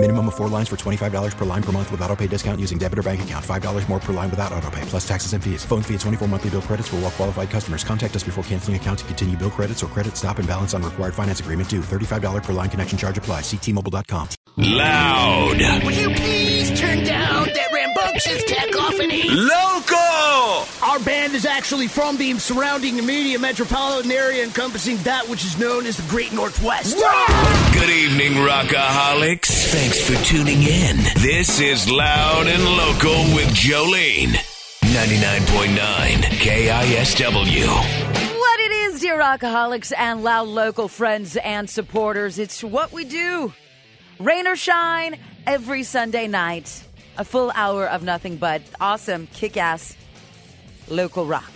Minimum of four lines for $25 per line per month with auto pay discount using debit or bank account. $5 more per line without auto pay, plus taxes and fees. Phone fee at 24 monthly bill credits for all well qualified customers. Contact us before canceling account to continue bill credits or credit stop and balance on required finance agreement due. $35 per line connection charge apply. Ctmobile.com. Loud. Would you please turn down that rambunctious cacophony? Local. Our band is actually from the surrounding immediate metropolitan area encompassing that which is known as the Great Northwest. Good evening, Rockaholics. Thanks for tuning in. This is Loud and Local with Jolene. 99.9 KISW. What it is, dear rockaholics and loud local friends and supporters. It's what we do. Rain or shine, every Sunday night. A full hour of nothing but awesome, kick ass local rock.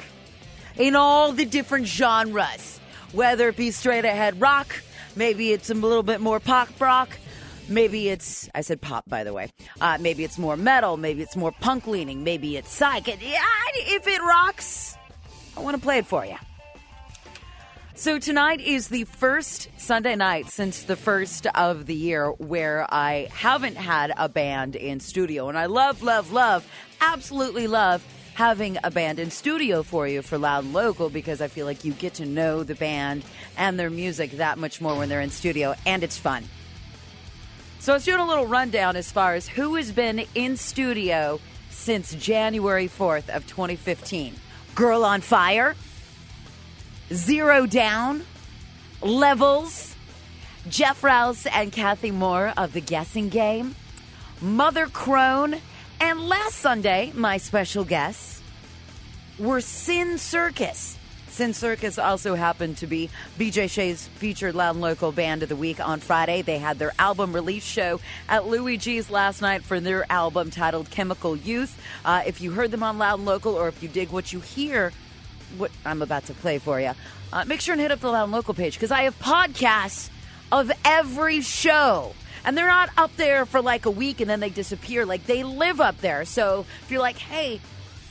In all the different genres. Whether it be straight ahead rock, maybe it's a little bit more pop rock, maybe it's, I said pop by the way, uh, maybe it's more metal, maybe it's more punk leaning, maybe it's psych. If it rocks, I want to play it for you. So tonight is the first Sunday night since the first of the year where I haven't had a band in studio. And I love, love, love, absolutely love having a band in studio for you for Loud and Local because I feel like you get to know the band and their music that much more when they're in studio and it's fun. So I was doing a little rundown as far as who has been in studio since January 4th of 2015. Girl on Fire, Zero Down, Levels, Jeff Rouse and Kathy Moore of The Guessing Game, Mother Crone, and last Sunday, my special guests were Sin Circus. Sin Circus also happened to be BJ Shea's featured Loud and Local Band of the Week on Friday. They had their album release show at Louie G's last night for their album titled Chemical Youth. Uh, if you heard them on Loud and Local or if you dig what you hear, what I'm about to play for you, uh, make sure and hit up the Loud and Local page because I have podcasts of every show. And they're not up there for like a week and then they disappear. Like they live up there. So if you're like, hey,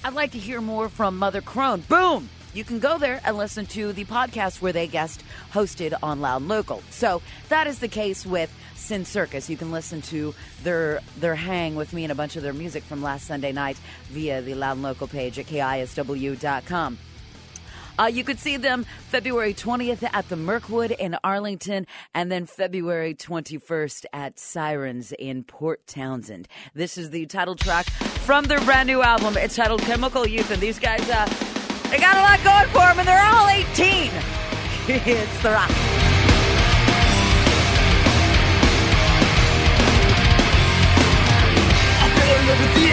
I'd like to hear more from Mother Crone, boom, you can go there and listen to the podcast where they guest hosted on Loud Local. So that is the case with Sin Circus. You can listen to their their hang with me and a bunch of their music from last Sunday night via the Loud Local page at KISW.com. Uh, you could see them February 20th at the Mirkwood in Arlington, and then February 21st at Sirens in Port Townsend. This is the title track from their brand new album. It's titled Chemical Youth, and these guys, uh, they got a lot going for them, and they're all 18. it's the rock. Answer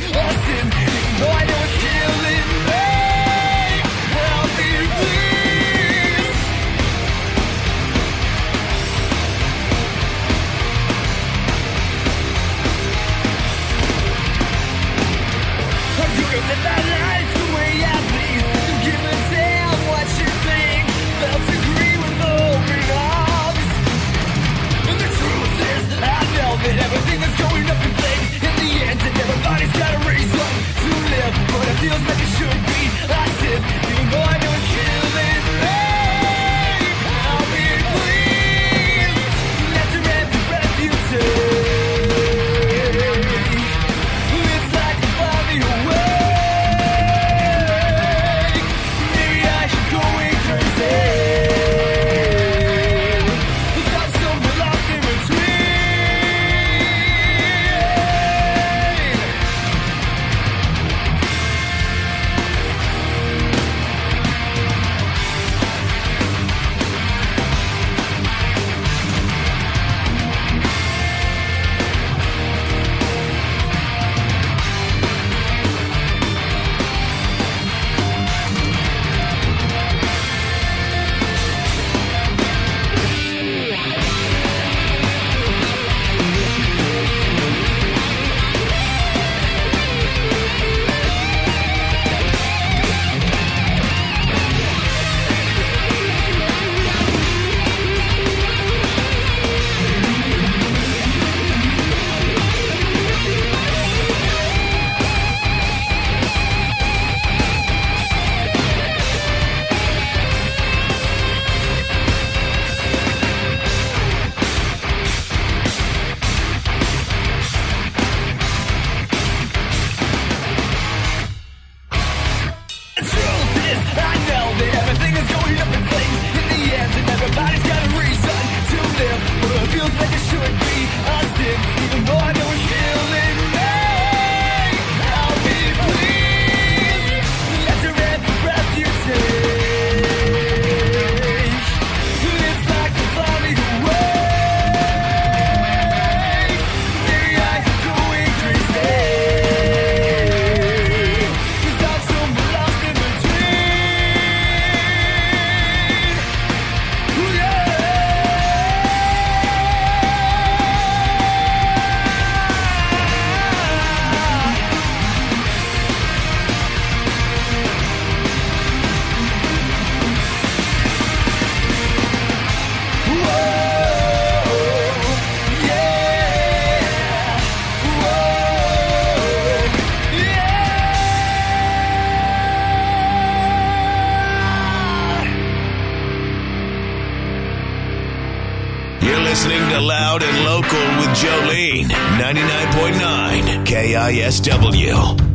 should feels like it should Loud and Local with Jolene. 99.9 KISW.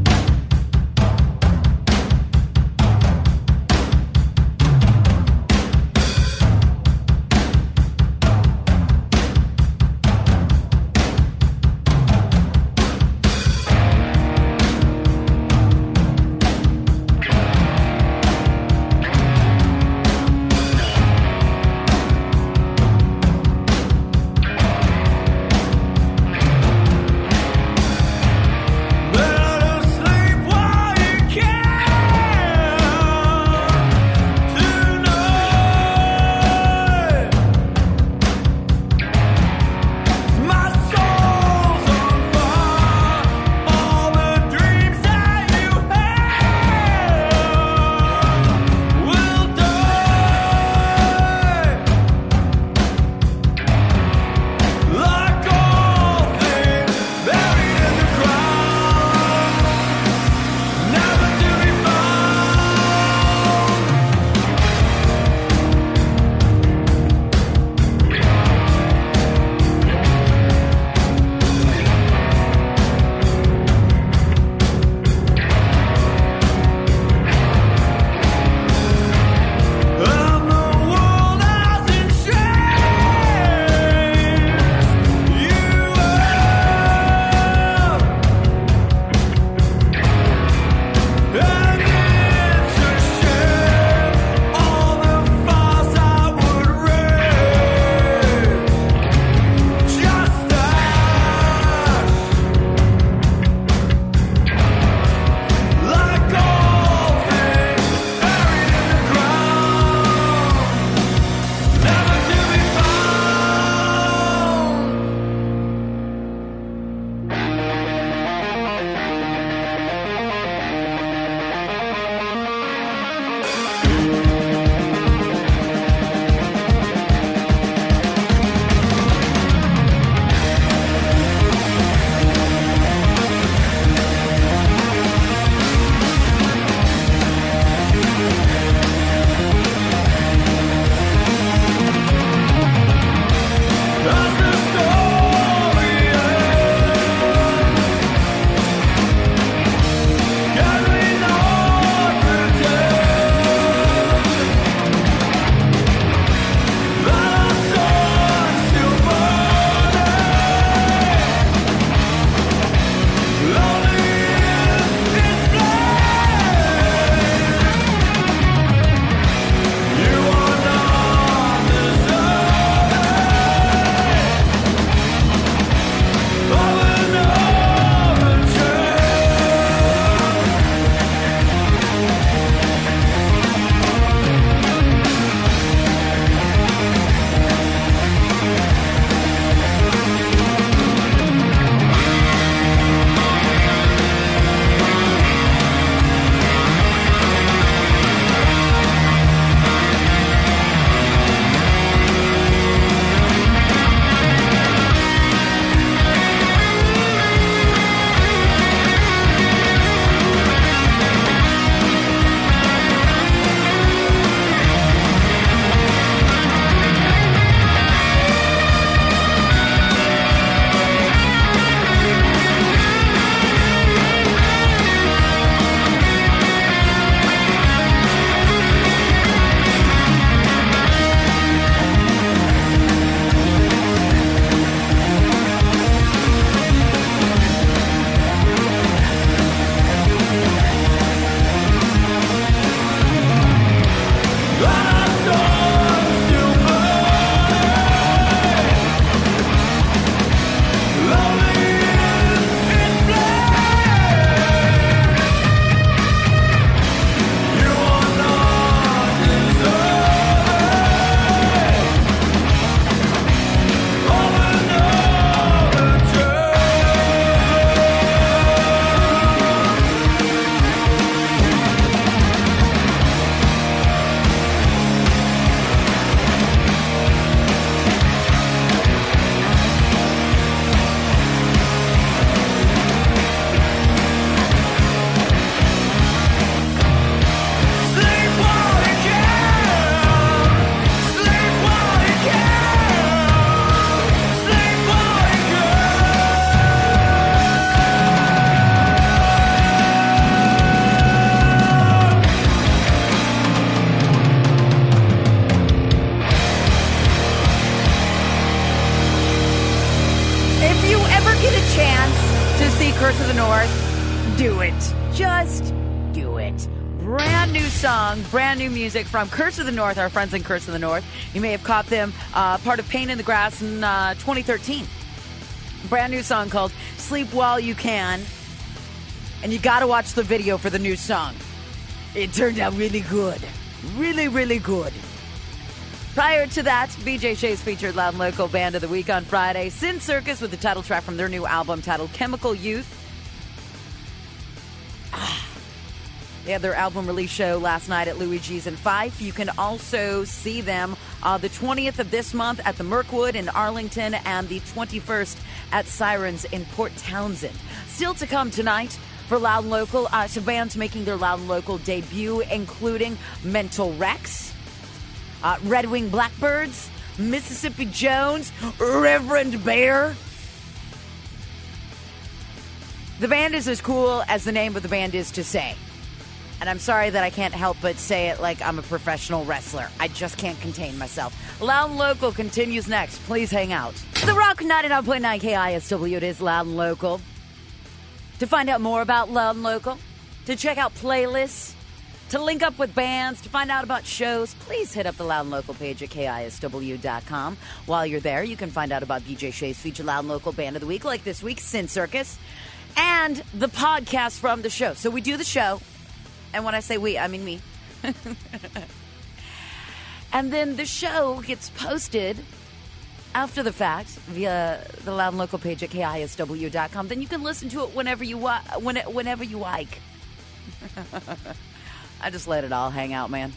From Curse of the North, our friends in Curse of the North. You may have caught them uh, part of Pain in the Grass in uh, 2013. Brand new song called Sleep While You Can. And you got to watch the video for the new song. It turned out really good. Really, really good. Prior to that, BJ Shea's featured Loud and Local Band of the Week on Friday. Sin Circus with the title track from their new album titled Chemical Youth. They had their album release show last night at Louie G's in Fife. You can also see them uh, the 20th of this month at the Mirkwood in Arlington and the 21st at Sirens in Port Townsend. Still to come tonight for Loud and Local, uh, some bands making their Loud and Local debut, including Mental Rex, uh, Red Wing Blackbirds, Mississippi Jones, Reverend Bear. The band is as cool as the name of the band is to say. And I'm sorry that I can't help but say it like I'm a professional wrestler. I just can't contain myself. Loud and Local continues next. Please hang out. The Rock 99.9 KISW, it is Loud and Local. To find out more about Loud and Local, to check out playlists, to link up with bands, to find out about shows, please hit up the Loud and Local page at KISW.com. While you're there, you can find out about BJ Shea's feature Loud and Local Band of the Week, like this week, Sin Circus, and the podcast from the show. So we do the show, and when I say we, I mean me. and then the show gets posted after the fact via the Loud and Local page at KISW.com. Then you can listen to it whenever you wa- when whenever you like. I just let it all hang out, man.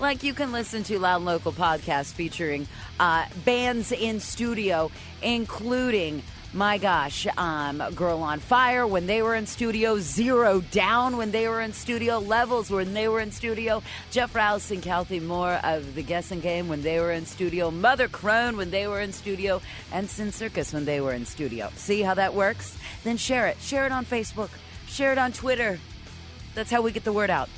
Like you can listen to Loud and Local podcast featuring uh, bands in studio, including my gosh, um, Girl on Fire when they were in studio, Zero Down when they were in studio, Levels when they were in studio, Jeff Rouse and Kathy Moore of The Guessing Game when they were in studio, Mother Crone when they were in studio, and Sin Circus when they were in studio. See how that works? Then share it. Share it on Facebook. Share it on Twitter. That's how we get the word out.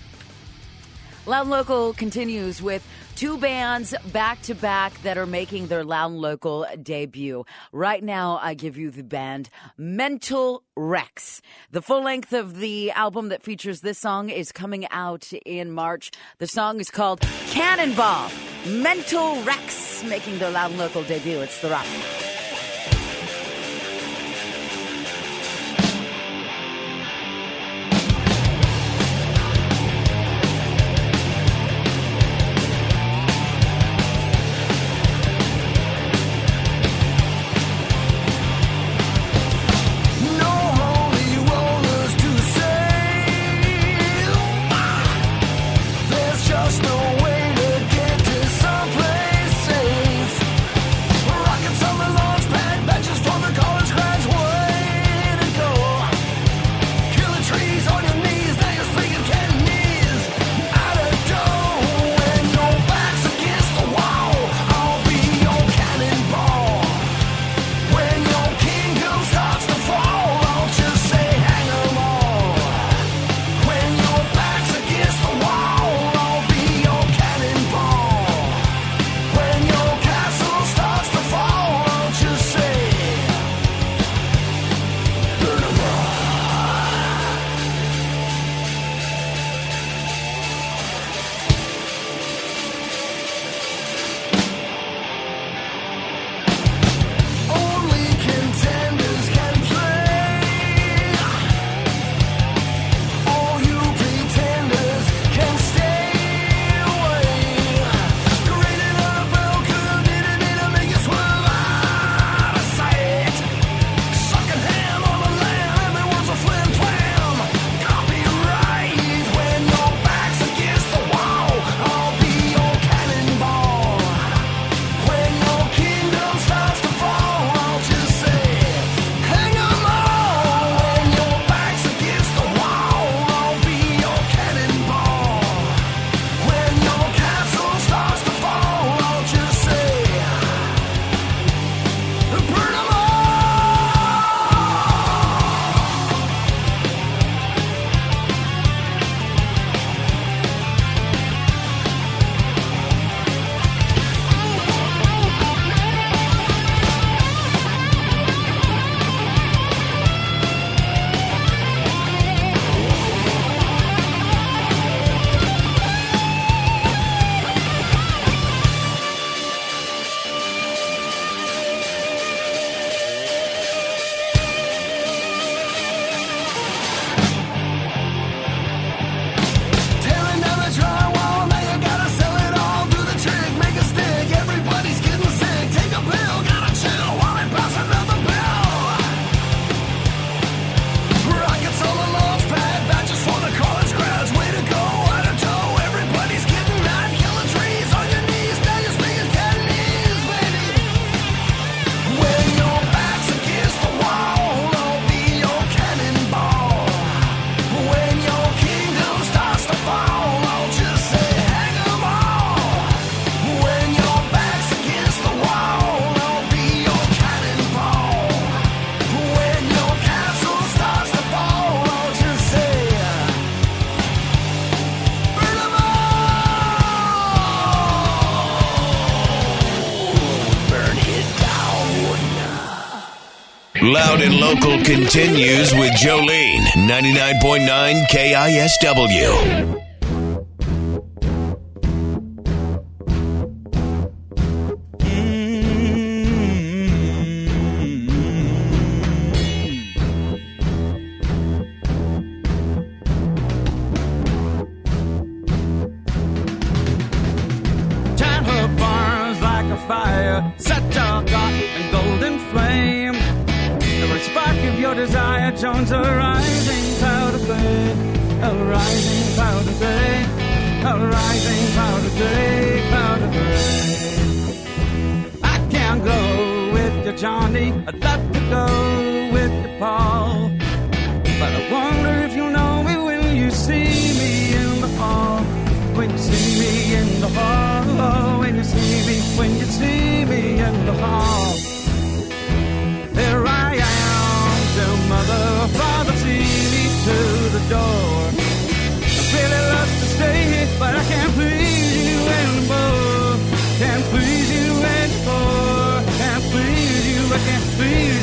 Loud Local continues with two bands back to back that are making their Loud Local debut. Right now, I give you the band Mental Rex. The full length of the album that features this song is coming out in March. The song is called Cannonball. Mental Rex making their Loud Local debut. It's The Rock. Local continues with Jolene, 99.9 KISW. But I wonder if you'll know me when you see me in the hall. When you see me in the hall. Oh when you see me, when you see me in the hall. There I am, till mother father see me to the door. I really love to stay here, but I can't please you anymore. Can't please you anymore. Can't please you, I can't please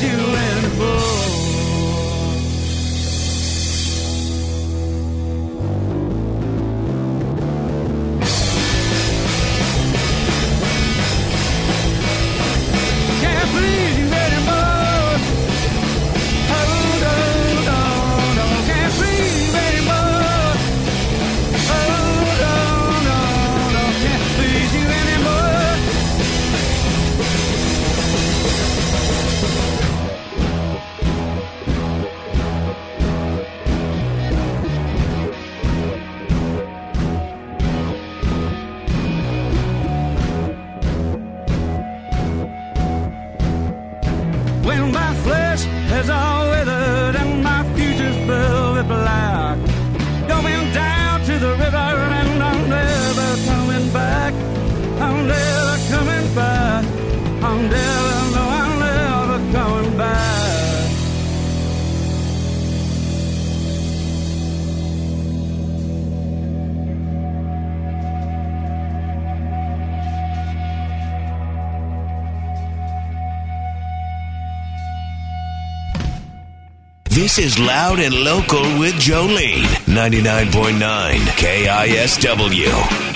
This is Loud and Local with Jolene, 99.9 KISW.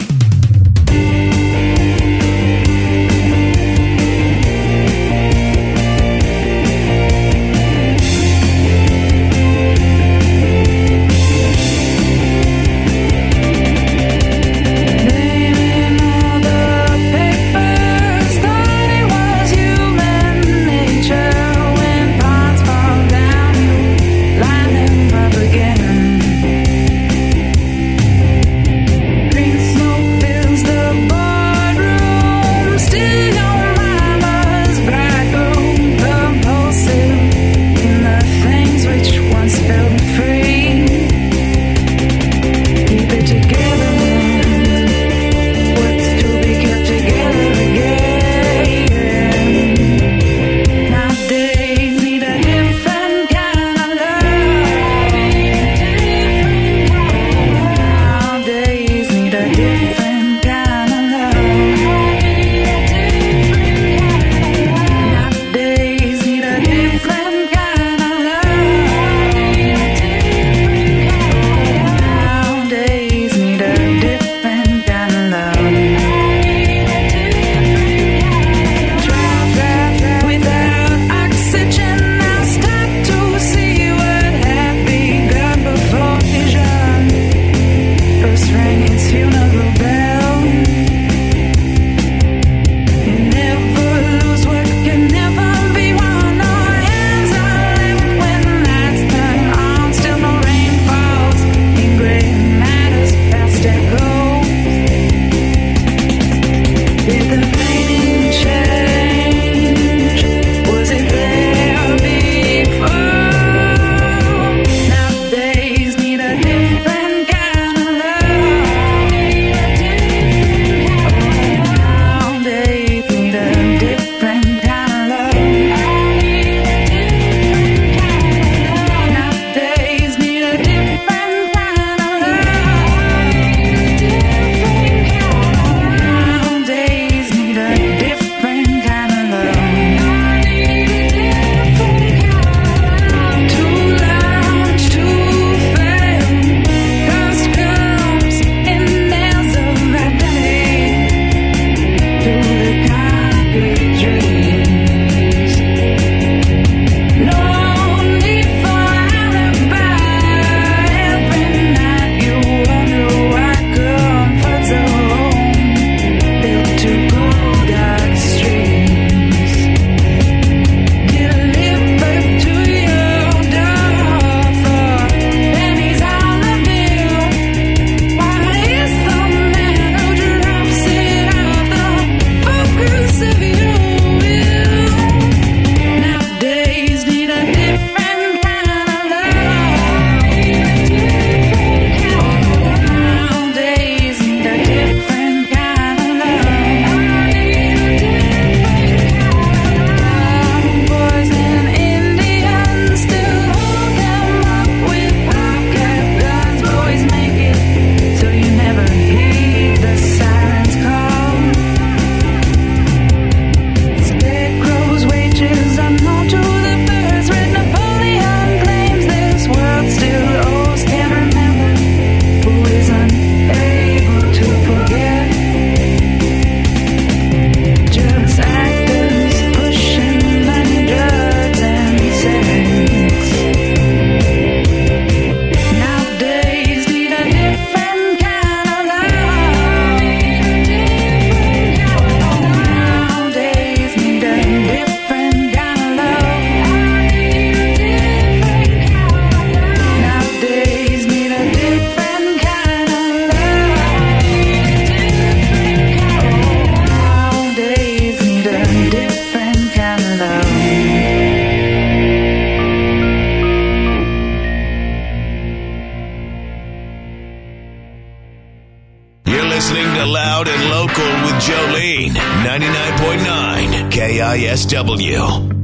listening to Loud and Local with Jolene, 99.9 KISW.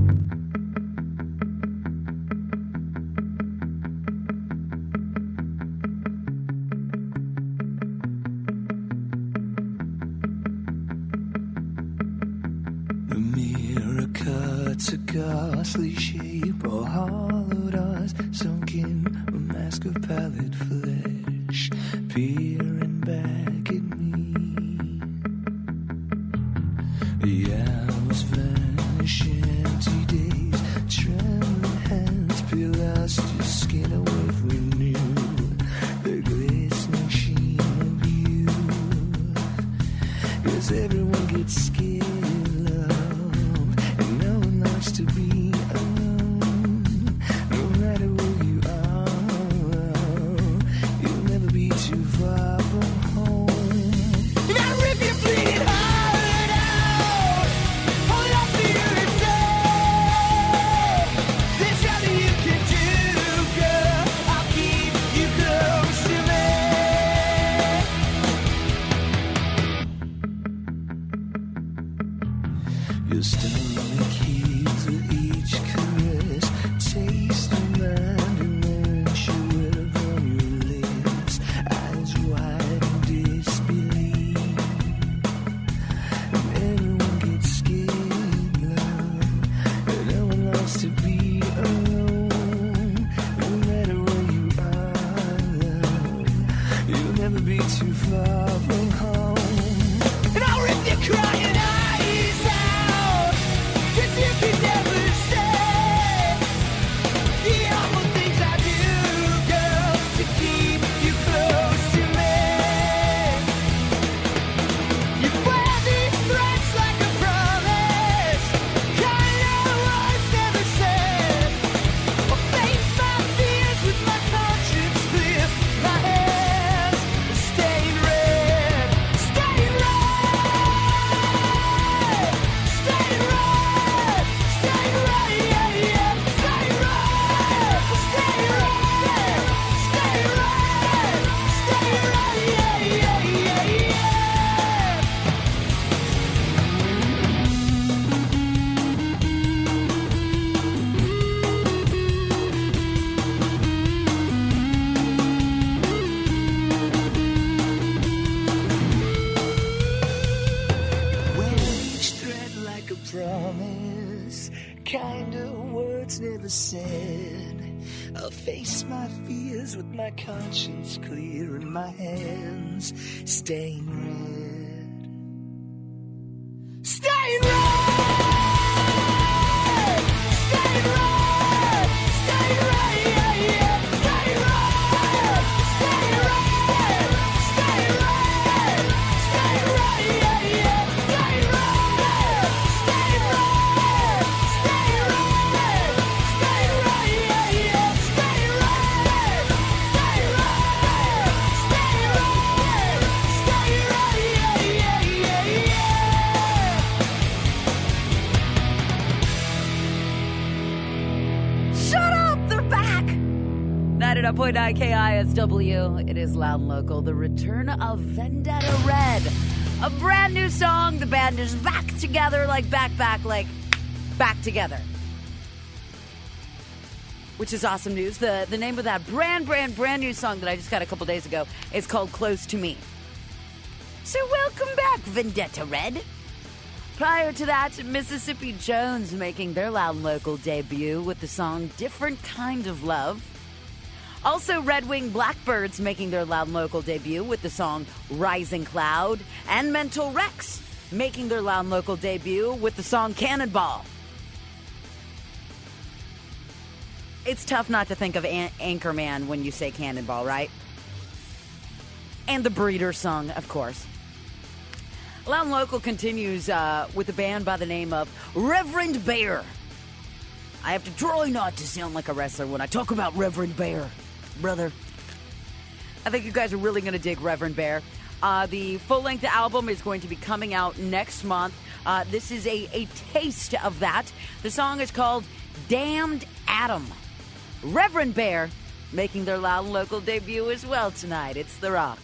Too far 99.9 KISW. It is loud and local. The return of Vendetta Red. A brand new song. The band is back together, like back, back, like back together. Which is awesome news. The the name of that brand, brand, brand new song that I just got a couple days ago is called Close to Me. So welcome back, Vendetta Red. Prior to that, Mississippi Jones making their loud and local debut with the song Different Kind of Love. Also, Red Wing Blackbirds making their loud local debut with the song Rising Cloud. And Mental Rex making their loud local debut with the song Cannonball. It's tough not to think of An- Anchorman when you say Cannonball, right? And the Breeder song, of course. Loud Local continues uh, with a band by the name of Reverend Bear. I have to try not to sound like a wrestler when I talk about Reverend Bear, brother. I think you guys are really going to dig Reverend Bear. Uh, the full length album is going to be coming out next month. Uh, this is a, a taste of that. The song is called Damned Adam. Reverend Bear making their loud local debut as well tonight. It's The Rock.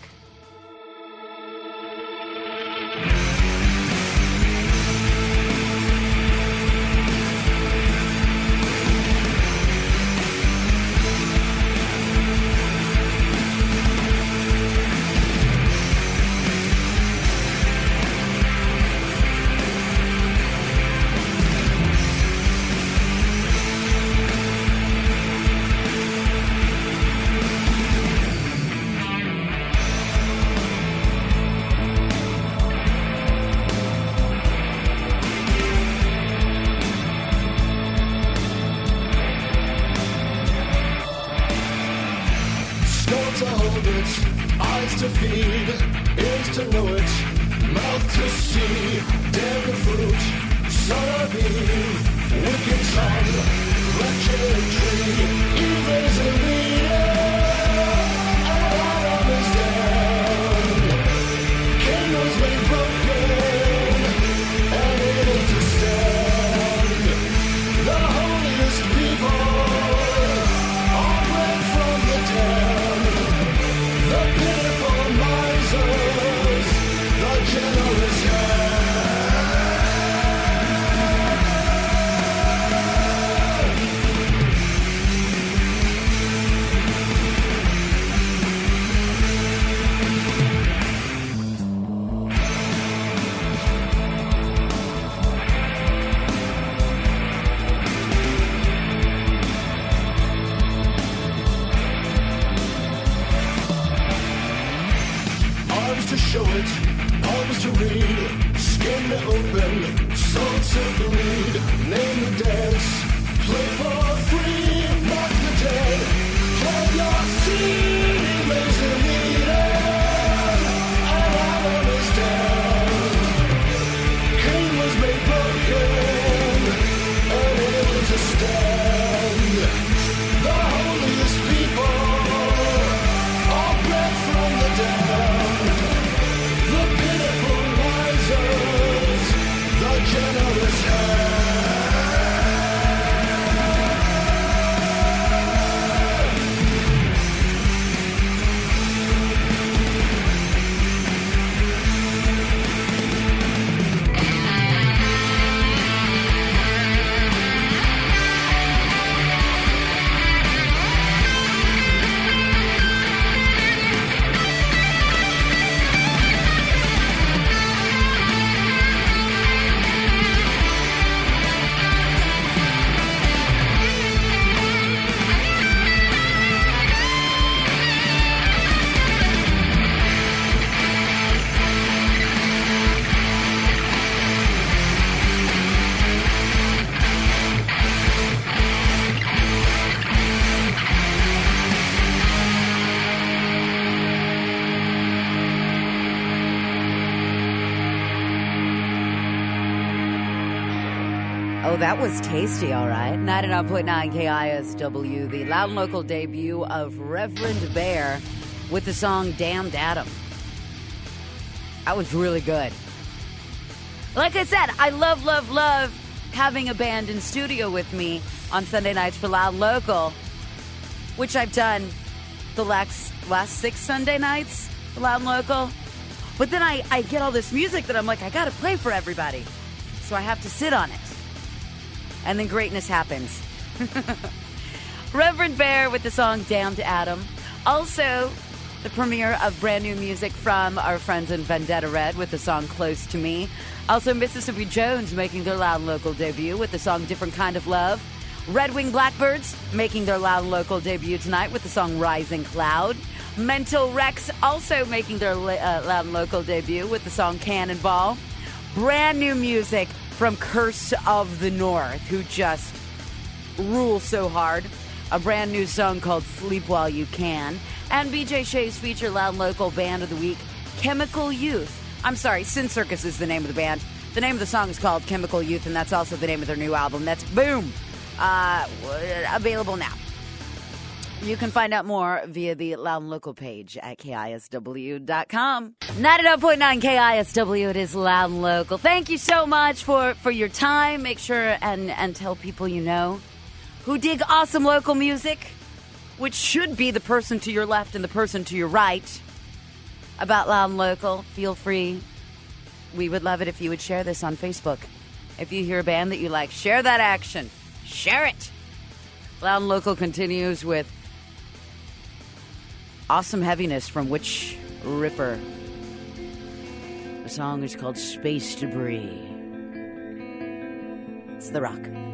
That was tasty, all right. 99.9 KISW, the loud and local debut of Reverend Bear with the song Damned Adam. That was really good. Like I said, I love, love, love having a band in studio with me on Sunday nights for Loud Local, which I've done the last, last six Sunday nights for Loud Local. But then I, I get all this music that I'm like, I gotta play for everybody. So I have to sit on it and then greatness happens. Reverend Bear with the song Damned Adam. Also, the premiere of brand new music from our friends in Vendetta Red with the song Close to Me. Also, Mississippi Jones making their loud local debut with the song Different Kind of Love. Red Wing Blackbirds making their loud local debut tonight with the song Rising Cloud. Mental Rex also making their uh, loud local debut with the song Cannonball. Brand new music from Curse of the North, who just rule so hard. A brand new song called Sleep While You Can. And BJ Shea's feature loud local band of the week, Chemical Youth. I'm sorry, Sin Circus is the name of the band. The name of the song is called Chemical Youth, and that's also the name of their new album. That's Boom. Uh, available now. You can find out more via the Loud and Local page at KISW.com. 99.9 KISW, it is Loud and Local. Thank you so much for, for your time. Make sure and, and tell people you know who dig awesome local music, which should be the person to your left and the person to your right, about Loud and Local. Feel free. We would love it if you would share this on Facebook. If you hear a band that you like, share that action. Share it. Loud and Local continues with awesome heaviness from Witch Ripper. The song is called Space Debris. It's The Rock.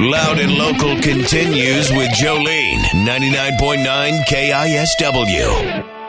Loud and local continues with Jolene, 99.9 KISW.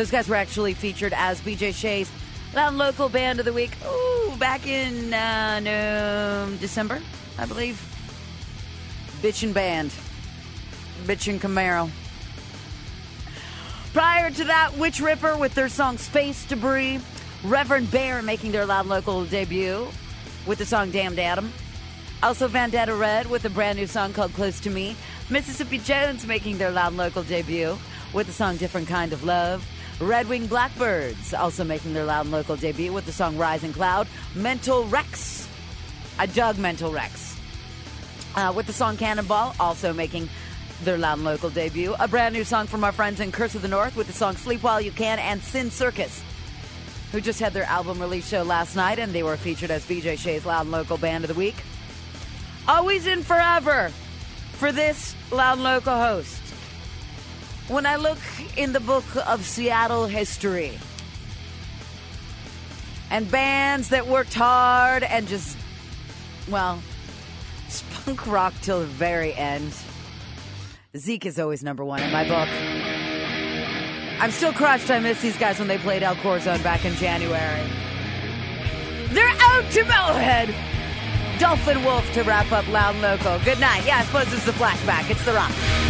Those guys were actually featured as BJ Shea's Loud Local Band of the Week. Ooh, back in uh, no, December, I believe. Bitchin' Band. Bitchin' Camaro. Prior to that, Witch Ripper with their song Space Debris. Reverend Bear making their Loud Local debut with the song Damned Adam. Also, Vendetta Red with a brand new song called Close to Me. Mississippi Jones making their Loud Local debut with the song Different Kind of Love. Red Wing Blackbirds also making their Loud and Local debut with the song Rising Cloud. Mental Rex. I dug Mental Rex. Uh, with the song Cannonball, also making their Loud and Local debut. A brand new song from our friends in Curse of the North with the song Sleep While You Can and Sin Circus, who just had their album release show last night and they were featured as BJ Shea's Loud and Local Band of the Week. Always and forever for this Loud and Local host. When I look in the book of Seattle history and bands that worked hard and just, well, spunk rock till the very end, Zeke is always number one in my book. I'm still crushed I missed these guys when they played El Corazon back in January. They're out to Metalhead. Dolphin Wolf to wrap up Loud Local. Good night. Yeah, I suppose is a flashback. It's The Rock.